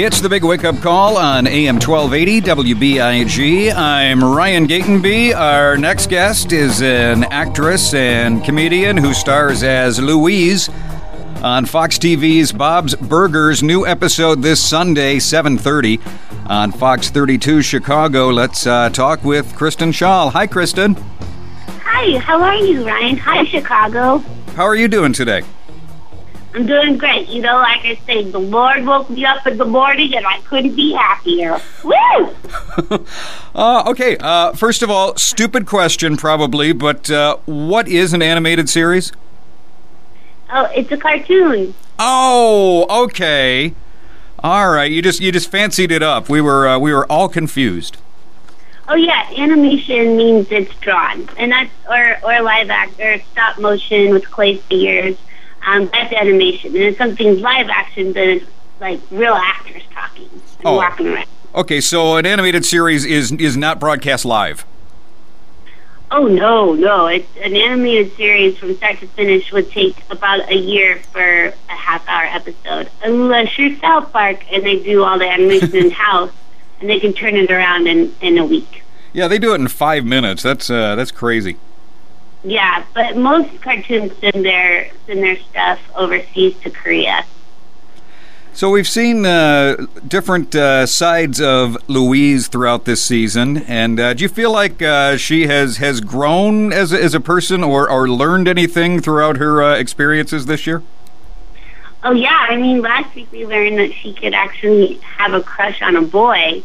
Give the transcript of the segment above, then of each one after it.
It's the big wake up call on AM 1280 WBIG. I'm Ryan Gatenby. Our next guest is an actress and comedian who stars as Louise on Fox TV's Bob's Burgers new episode this Sunday 7:30 on Fox 32 Chicago. Let's uh, talk with Kristen Schaal. Hi Kristen. Hi, how are you, Ryan? Hi Chicago. How are you doing today? I'm doing great. You know, like I say, the Lord woke me up in the morning and I couldn't be happier. Woo! uh, okay, uh, first of all, stupid question probably, but uh, what is an animated series? Oh, it's a cartoon. Oh, okay. All right, you just you just fancied it up. We were uh, we were all confused. Oh yeah, animation means it's drawn, and that's or or live act or stop motion with clay figures. Um, that's animation. And if something's live action, then it's like real actors talking and Oh. walking around. Okay, so an animated series is is not broadcast live. Oh no, no! It's an animated series from start to finish would take about a year for a half hour episode, unless you're South Park and they do all the animation in house and they can turn it around in in a week. Yeah, they do it in five minutes. That's uh, that's crazy. Yeah, but most cartoons send their send their stuff overseas to Korea. So we've seen uh, different uh, sides of Louise throughout this season, and uh, do you feel like uh, she has has grown as a, as a person, or or learned anything throughout her uh, experiences this year? Oh yeah, I mean last week we learned that she could actually have a crush on a boy,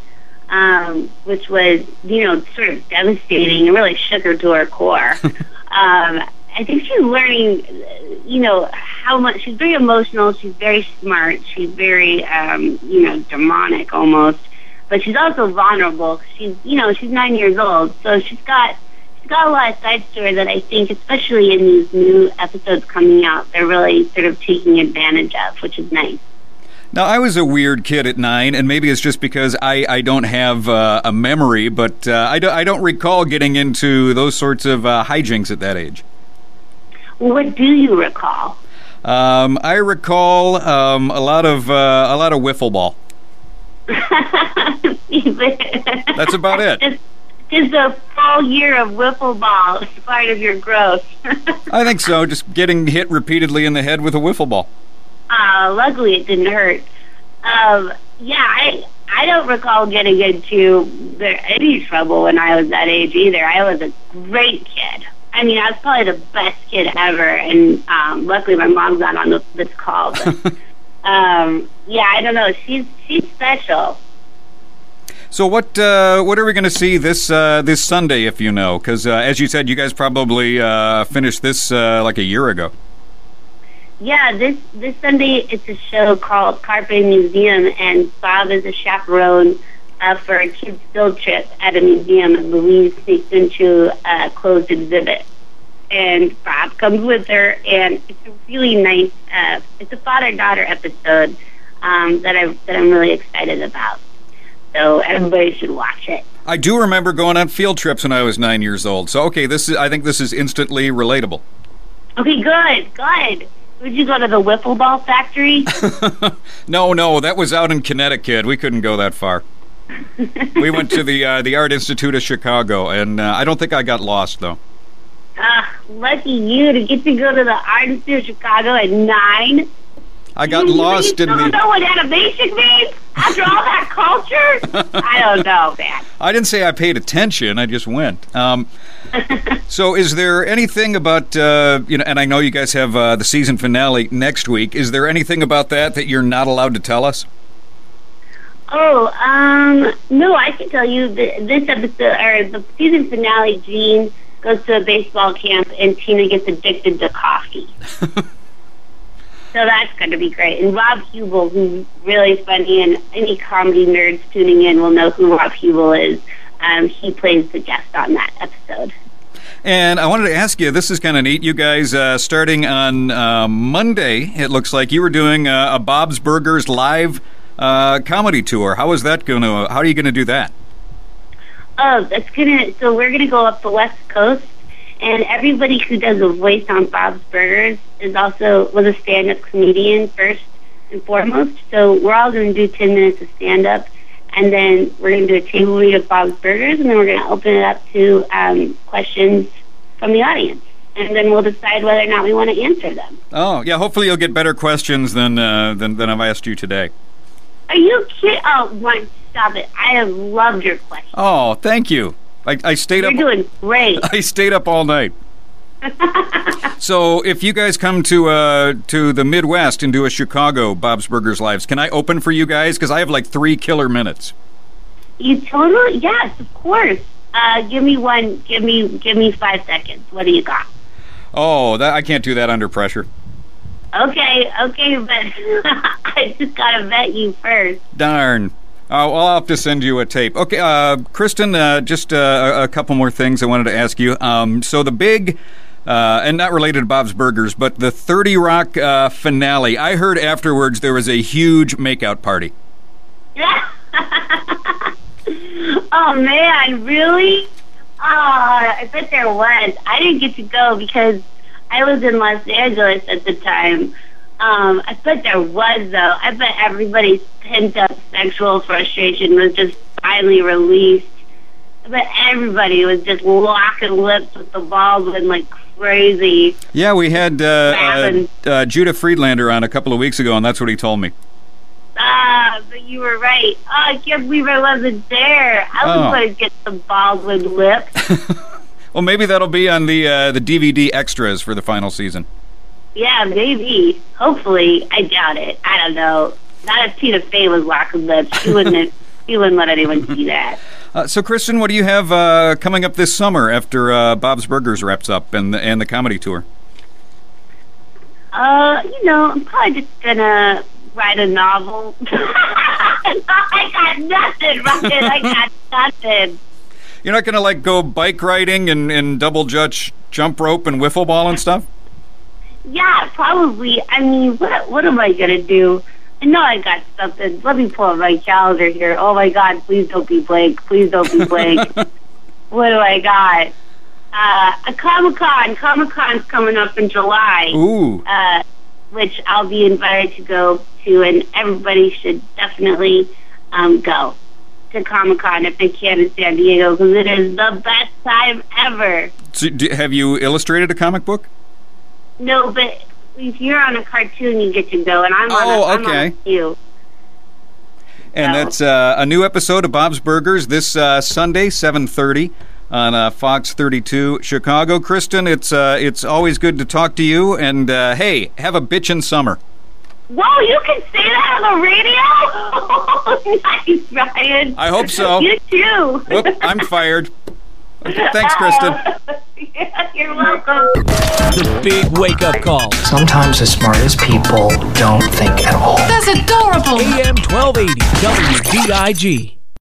um, which was you know sort of devastating and really shook her to her core. um, I think she's learning, you know, how much she's very emotional. She's very smart. She's very, um, you know, demonic almost. But she's also vulnerable. She's, you know, she's nine years old, so she's got she's got a lot of sides to her that I think, especially in these new episodes coming out, they're really sort of taking advantage of, which is nice. Now, I was a weird kid at nine, and maybe it's just because I, I don't have uh, a memory, but uh, I, do, I don't recall getting into those sorts of uh, hijinks at that age. What do you recall? Um, I recall um, a lot of uh, a lot of wiffle ball. That's about it. Just a full year of wiffle ball is part of your growth. I think so. Just getting hit repeatedly in the head with a wiffle ball. Uh, luckily, it didn't hurt. Um, yeah, I I don't recall getting into any trouble when I was that age either. I was a great kid. I mean, I was probably the best kid ever, and um, luckily my mom's not on the, this call. But um, yeah, I don't know. She's she's special. So what uh, what are we going to see this uh, this Sunday, if you know? Because uh, as you said, you guys probably uh, finished this uh, like a year ago. Yeah, this this Sunday it's a show called Carpe Museum, and Bob is a chaperone uh, for a kids' field trip at a museum, and Louise sneaks into a closed exhibit, and Bob comes with her, and it's a really nice. Uh, it's a father-daughter episode um, that I that I'm really excited about. So everybody should watch it. I do remember going on field trips when I was nine years old. So okay, this is I think this is instantly relatable. Okay, good, good. Would you go to the wiffle ball factory? No, no, that was out in Connecticut. We couldn't go that far. we went to the uh, the Art Institute of Chicago, and uh, I don't think I got lost though. Ah, lucky you to get to go to the Art Institute of Chicago at nine. I got You lost in the. know what animation means after all that culture. I don't know, man. I didn't say I paid attention. I just went. Um, so, is there anything about uh, you know? And I know you guys have uh, the season finale next week. Is there anything about that that you're not allowed to tell us? Oh, um, no, I can tell you that this episode or the season finale. Gene goes to a baseball camp, and Tina gets addicted to coffee. So that's going to be great. And Rob Huebel, who's really funny, and any comedy nerds tuning in will know who Rob Huebel is. Um, he plays the guest on that episode. And I wanted to ask you. This is kind of neat. You guys uh, starting on uh, Monday. It looks like you were doing uh, a Bob's Burgers live uh, comedy tour. How is that going to? How are you going to do that? Oh, that's gonna. So we're gonna go up the west coast, and everybody who does a voice on Bob's Burgers is also was a stand-up comedian first and foremost. So we're all going to do 10 minutes of stand-up, and then we're going to do a table read of Bob's Burgers, and then we're going to open it up to um, questions from the audience. And then we'll decide whether or not we want to answer them. Oh, yeah. Hopefully, you'll get better questions than uh, than, than I've asked you today. Are you kidding? Oh, one, stop it! I have loved your question. Oh, thank you. I, I stayed up You're up. doing great. I stayed up all night. so, if you guys come to uh, to the Midwest and do a Chicago Bob's Burgers Lives, can I open for you guys? Because I have like three killer minutes. You totally yes, of course. Uh, give me one. Give me give me five seconds. What do you got? Oh, that, I can't do that under pressure. Okay, okay, but I just gotta vet you first. Darn. Uh, well, I'll have to send you a tape. Okay, uh, Kristen, uh, just uh, a couple more things I wanted to ask you. Um, so the big, uh, and not related to Bob's Burgers, but the 30 Rock uh, finale, I heard afterwards there was a huge makeout party. oh man, really? Oh, I bet there was. I didn't get to go because I was in Los Angeles at the time. Um, I bet there was though. I bet everybody's pent up sexual frustration was just finally released. I bet everybody was just locking lips with the Baldwin like crazy. Yeah, we had uh, uh, uh, Judah Friedlander on a couple of weeks ago, and that's what he told me. Ah, but you were right. Oh, I can't believe I wasn't there. I was Oh. going to get the Baldwin lip. Well, maybe that'll be on the uh, the DVD extras for the final season. Yeah, maybe. Hopefully. I doubt it. I don't know. Not if Tina Fey was locking lips. She wouldn't. she wouldn't let anyone see that. Uh, so, Kristen, what do you have uh, coming up this summer after uh, Bob's Burgers wraps up and the, and the comedy tour? Uh, you know, I'm probably just gonna write a novel. I got nothing, Ryan. I got nothing. You're not going to like go bike riding and, and double judge jump rope and wiffle ball and stuff? Yeah, probably. I mean, what what am I gonna do? I know I got something. Let me pull up my calendar here. Oh my God! Please don't be blank. Please don't be blank. what do I got? Uh, a Comic Con. Comic Con's coming up in July, Ooh. uh, which I'll be invited to go to, and everybody should definitely um, go to Comic Con if they can in San Diego because it is the best time ever. So, do, have you illustrated a comic book? No, but if you're on a cartoon, you get to go, and I'm on Oh, a, I'm okay. on a few. And No. that's uh, a new episode of Bob's Burgers this uh, Sunday, 7:30 on uh, Fox 32 Chicago. Kristen, it's uh, it's always good to talk to you. And uh, hey, have a bitchin' summer. Whoa, you can say that on the radio? nice, Ryan. I hope so. You too. Whoop, I'm fired. Thanks, Kristen. Yeah, You're welcome. The big wake up call. Sometimes the smartest people don't think at all. That's adorable. AM 1280 WBIG.